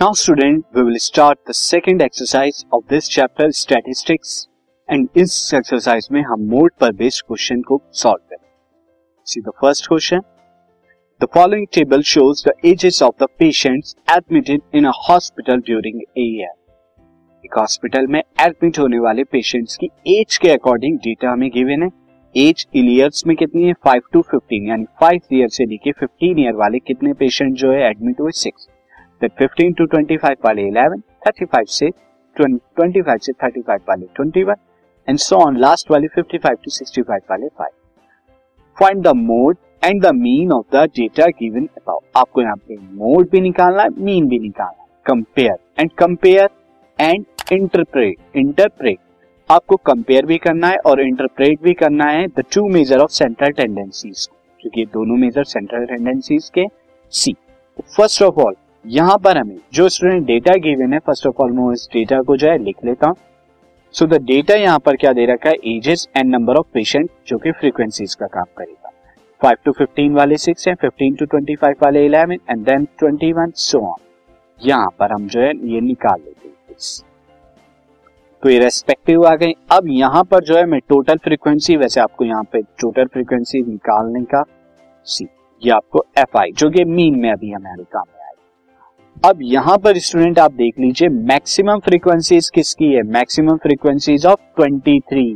Now student we will start the second exercise of this chapter statistics and इस exercise में हम mode पर based question को solve करें see the first question the following table shows the ages of the patients admitted in a hospital during a year एक hospital में admit होने वाले पेशेंट्स की एज के अकॉर्डिंग डेटा हमें गिवन है। एज इन ईयर्स में कितनी है? 5 टू 15 यानी 5 ईयर से लेके 15 ईयर वाले कितने पेशेंट जो है एडमिट हुए? सिक्स फिर 15 टू 25 वाले 11 35 से 20, 25 से 35 वाले 21 एंड सो ऑन लास्ट वाले 55 टू 65 वाले 5 find the mode and the mean of the data given about आपको यहाँ पे मोड भी निकालना है मीन भी निकालना है. Compare and compare and interpret interpret आपको कंपेयर भी करना है और इंटरप्रेट भी करना है the two measure of central tendencies क्योंकि दोनों मेजर सेंट्रल टेंडेंसीज के सी फ़र्स्ट ऑफ़ ऑल यहाँ पर हमें जो स्टूडेंट डेटा गिवन है फ़र्स्ट ऑफ़ ऑल मैं इस डेटा को जो है लिख लेता हूँ। सो द डेटा यहाँ पर क्या दे रखा है? Ages and number of patient जो कि फ्रीक्वेंसीज का काम करेगा। फाइव टू फिफ्टीन वाले सिक्स है फिफ्टीन टू ट्वेंटी फाइव वाले eleven and then twenty one so on यहाँ पर हम जो है, ये निकाल लेते हैं तो ये रेस्पेक्टिव आ गए। अब यहाँ पर जो है, मैं टोटल फ्रीक्वेंसी वैसे आपको यहाँ पे टोटल फ्रीक्वेंसी निकालने का सी, ये आपको एफ़ आई जो कि मीन में अभी हमारे काम अब यहाँ पर स्टूडेंट आप देख लीजिए मैक्सिमम फ्रीक्वेंसीज किसकी है? मैक्सिमम फ्रीक्वेंसीज ऑफ़ 23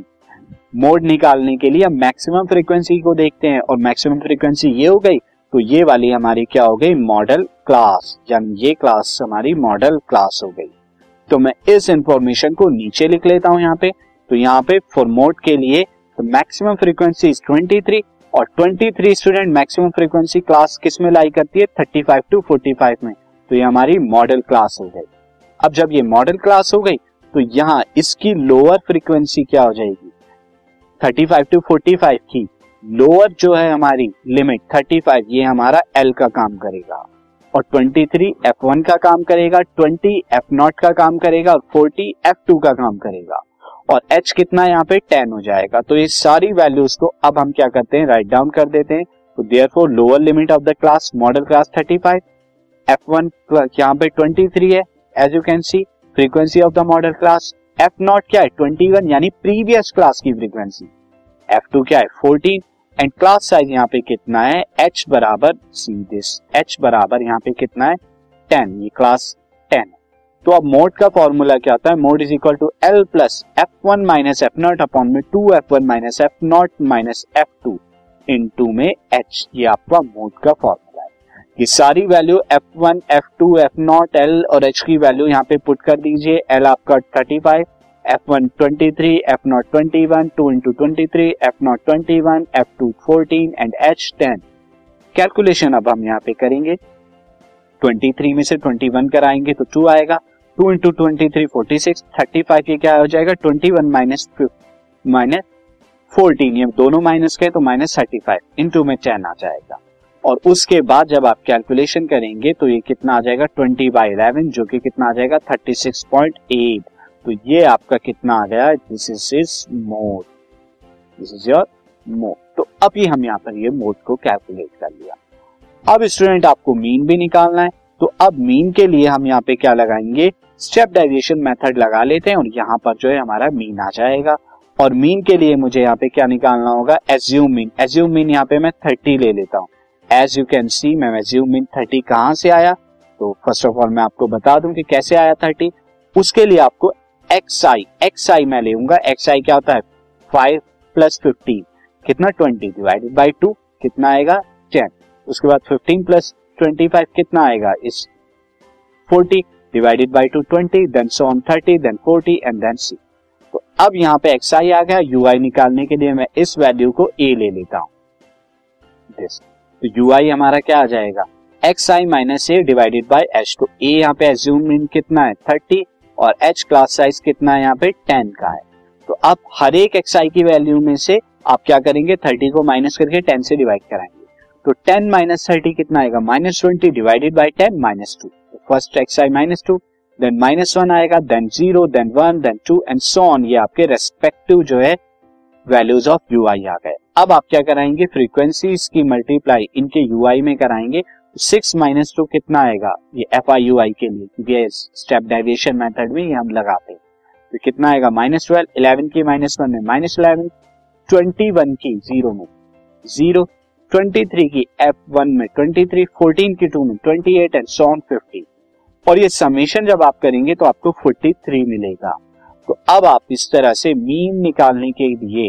मोड निकालने के लिए मैक्सिमम फ्रीक्वेंसी को देखते हैं और मैक्सिमम फ्रीक्वेंसी ये हो गई तो ये वाली हमारी क्या हो गई? मॉडल क्लास यानी ये क्लास हमारी मॉडल क्लास हो गई। तो मैं इस इंफॉर्मेशन को नीचे लिख लेता हूँ यहाँ पे। तो यहाँ पे फॉर मोड के लिए तो मैक्सिमम फ्रीक्वेंसी इज़ 23 और 23 स्टूडेंट मैक्सिमम फ्रीक्वेंसी क्लास किसमें लाई करती है? 35 टू 45 में। तो ये हमारी मॉडल क्लास हो गई। अब जब ये मॉडल क्लास हो गई तो यहाँ इसकी लोअर फ्रीक्वेंसी क्या हो जाएगी? 35 टू 45 की लोअर जो है हमारी लिमिट 35 ये हमारा एल का काम करेगा। और 23 F1 का काम करेगा 20 F0 का काम करेगा, और 40 F2 का काम करेगा। और H कितना यहाँ पे 10 हो जाएगा। तो ये सारी वैल्यूज़ को अब हम क्या करते हैं? राइट डाउन कर देते हैं। तो their lower limit of the class modal class 35 f one यहाँ पे ट्वेंटी थ्री है as you can see frequency of the modal class f not क्या है ट्वेंटी वन यानी प्रीवियस क्लास की फ्रीक्वेंसी एफ़ टू क्या है फोर्टीन एंड क्लास साइज़ यहाँ पे कितना है एच बराबर सी दिस एच बराबर यहाँ पे कितना है टेन ये क्लास टेन तो अब मोड का फॉर्मूला क्या होता है mode is equal to l plus f one minus f not upon में two f one minus f not minus f two into में एच ये आपका मोड का फॉर्मूला ये सारी value f one f two f not l और H की value यहाँ पे पुट कर दीजिए। एल आपका 35, F1 23, F0 21, 2 into twenty three f not twenty one f two fourteen and h ten calculation अब हम यहाँ पे करेंगे। 23 में से 21 कराएँगे तो टू आएगा। Two into twenty three forty six thirty five ये क्या हो जाएगा? 21 वन माइनस माइनस फोर्टीन ये दोनों माइनस के तो माइनस थर्टी फाइव इंटू में टेन आ जाएगा। और उसके बाद जब आप कैलकुलेशन करेंगे तो ये कितना आ जाएगा? ट्वेंटी बाई इलेवन जो कि कितना आ जाएगा? थर्टी सिक्स पॉइंट एट तो ये आपका कितना आ गया? This is is mode this is your mode तो अभी हम यहाँ पर ये मोड को कैलकुलेट कर लिया। अब स्टूडेंट आपको मीन भी निकालना है। तो अब मीन के लिए हम यहाँ पे क्या लगाएँगे? स्टेप डाइजेशन मेथड लगा लेते हैं और यहाँ पर जो है हमारा मीन आ जाएगा। और मीन के लिए मुझे यहाँ पे क्या निकालना होगा? एज्यूम मीन एज्यूम मीन यहाँ पे मैं थर्टी ले लेता हूँ। एज यू कैन सी मैं एज्यूम इन थर्टी कहाँ से आया? तो फ़र्स्ट ऑफ़ ऑल मैं आपको बता दूँ कि कैसे आया थर्टी उसके लिए आपको एक्स आई एक्स आई मैं लेऊँगा एक्स आई क्या होता है? फाइव प्लस फिफ्टीन कितना? ट्वेंटी डिवाइडेड बाई टू कितना आएगा? टेन उसके बाद फिफ्टीन प्लस ट्वेंटी फाइव कितना आएगा? इस forty divided by two twenty then so on thirty then forty and then see तो अब यहाँ पे एक्स आई आ गया। यू आई निकालने के लिए मैं इस वैल्यू को ए ले लेता हूँ। दिस तो यू आई हमारा क्या आ जाएगा? X i minus a divided by h तो ए यहाँ पे एज्यूम कितना है? थर्टी और एच क्लास साइज़ कितना है यहाँ पे? टेन का है। तो अब हर एक एक्स आई की वैल्यू में से आप क्या करेंगे? थर्टी को माइनस करके टेन से डिवाइड कराएँगे। तो टेन माइनस थर्टी कितना आएगा? Minus twenty divided by ten minus two first x i minus two then minus one आएगा then zero then one then two and so on ये आपके रेस्पेक्टिव जो है वैल्यूज़ ऑफ़ यू आई आ गए। अब आप क्या कराएँगे? फ्रीक्वेंसी की मल्टीप्लाई इनके यू आई में कराएँगे। सिक्स माइनस टू कितना आएगा? ये एफ़ आई यू आई के लिए, क्योंकि स्टेप डेविएशन मेथड में ये हम लगाते हैं। तो कितना आएगा? माइनस ट्वेल्व इलेवन की माइनस वन में। माइनस इलेवन ट्वेंटी वन की ज़ीरो में। ज़ीरो ट्वेंटी थ्री की एफ़ वन में। ट्वेंटी थ्री फोर्टीन की टू में। Twenty eight and so on fifty और ये समेशन जब आप करेंगे तो आपको फोर्टी थ्री मिलेगा। तो अब आप इस तरह से मीन निकालने के लिए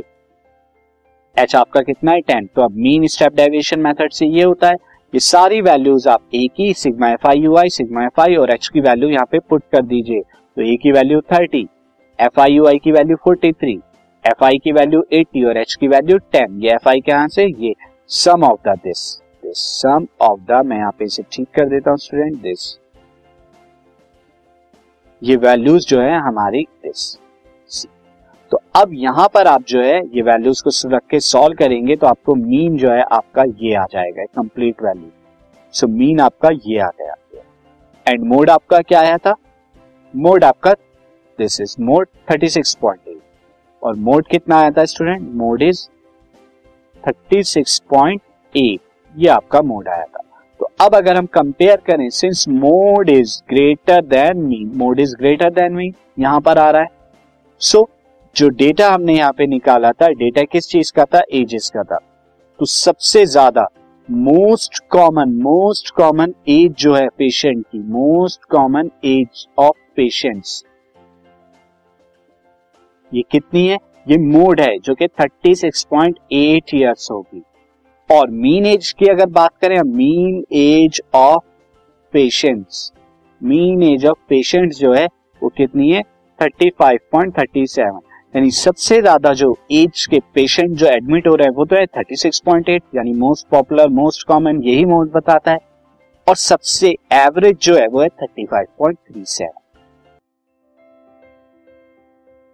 एच आपका कितना है टेन तो अब मीन स्टेप डेविएशन मेथड से ये होता है, ये सारी वैल्यूज़ आप ए की sigma f i u i sigma f i और एच की वैल्यू यहाँ पे पुट कर दीजिए। तो ए की value thirty f i u i की value forty three f i की वैल्यू एटी और एच की वैल्यू टेन ये एफ़ आई के यहाँ से? ये sum of the this this sum of the मैं यहाँ पे इसे ठीक कर देता हूँ स्टूडेंट दिस ये वैल्यूज़ जो है हमारी दिस तो अब यहाँ पर आप जो है, ये वैल्यूज़ को रख के सॉल्व करेंगे तो आपको मीन जो है, आपका ये आ जाएगा कंप्लीट वैल्यू सो मीन आपका ये आ गया. एंड मोड आपका क्या आया था? मोड आपका दिस इज़ मोड 36.8 और मोड कितना आया था स्टूडेंट मोड इज़ 36.8 ये आपका मोड आया था. अब अगर हम कंपेयर करें since mode is greater than mean mode is greater than mean यहाँ पर आ रहा है। सो so, जो डेटा हमने यहाँ पे निकाला था डेटा किस चीज़ का था? एजेस का था। तो सबसे ज़्यादा most common most common age जो है पेशेंट की most common age of patients ये कितनी है? ये मोड है जो कि 36.8 इयर्स होगी। और मीन एज की अगर बात करें mean age of patients mean age of patients जो है, वो कितनी है? 35.37 यानी सबसे ज़्यादा जो एज के पेशेंट जो एडमिट हो रहे हैं, वो तो है 36.8 यानी मोस्ट पॉपुलर मोस्ट कॉमन यही मोड बताता है। और सबसे एवरेज जो है, वो है 35.37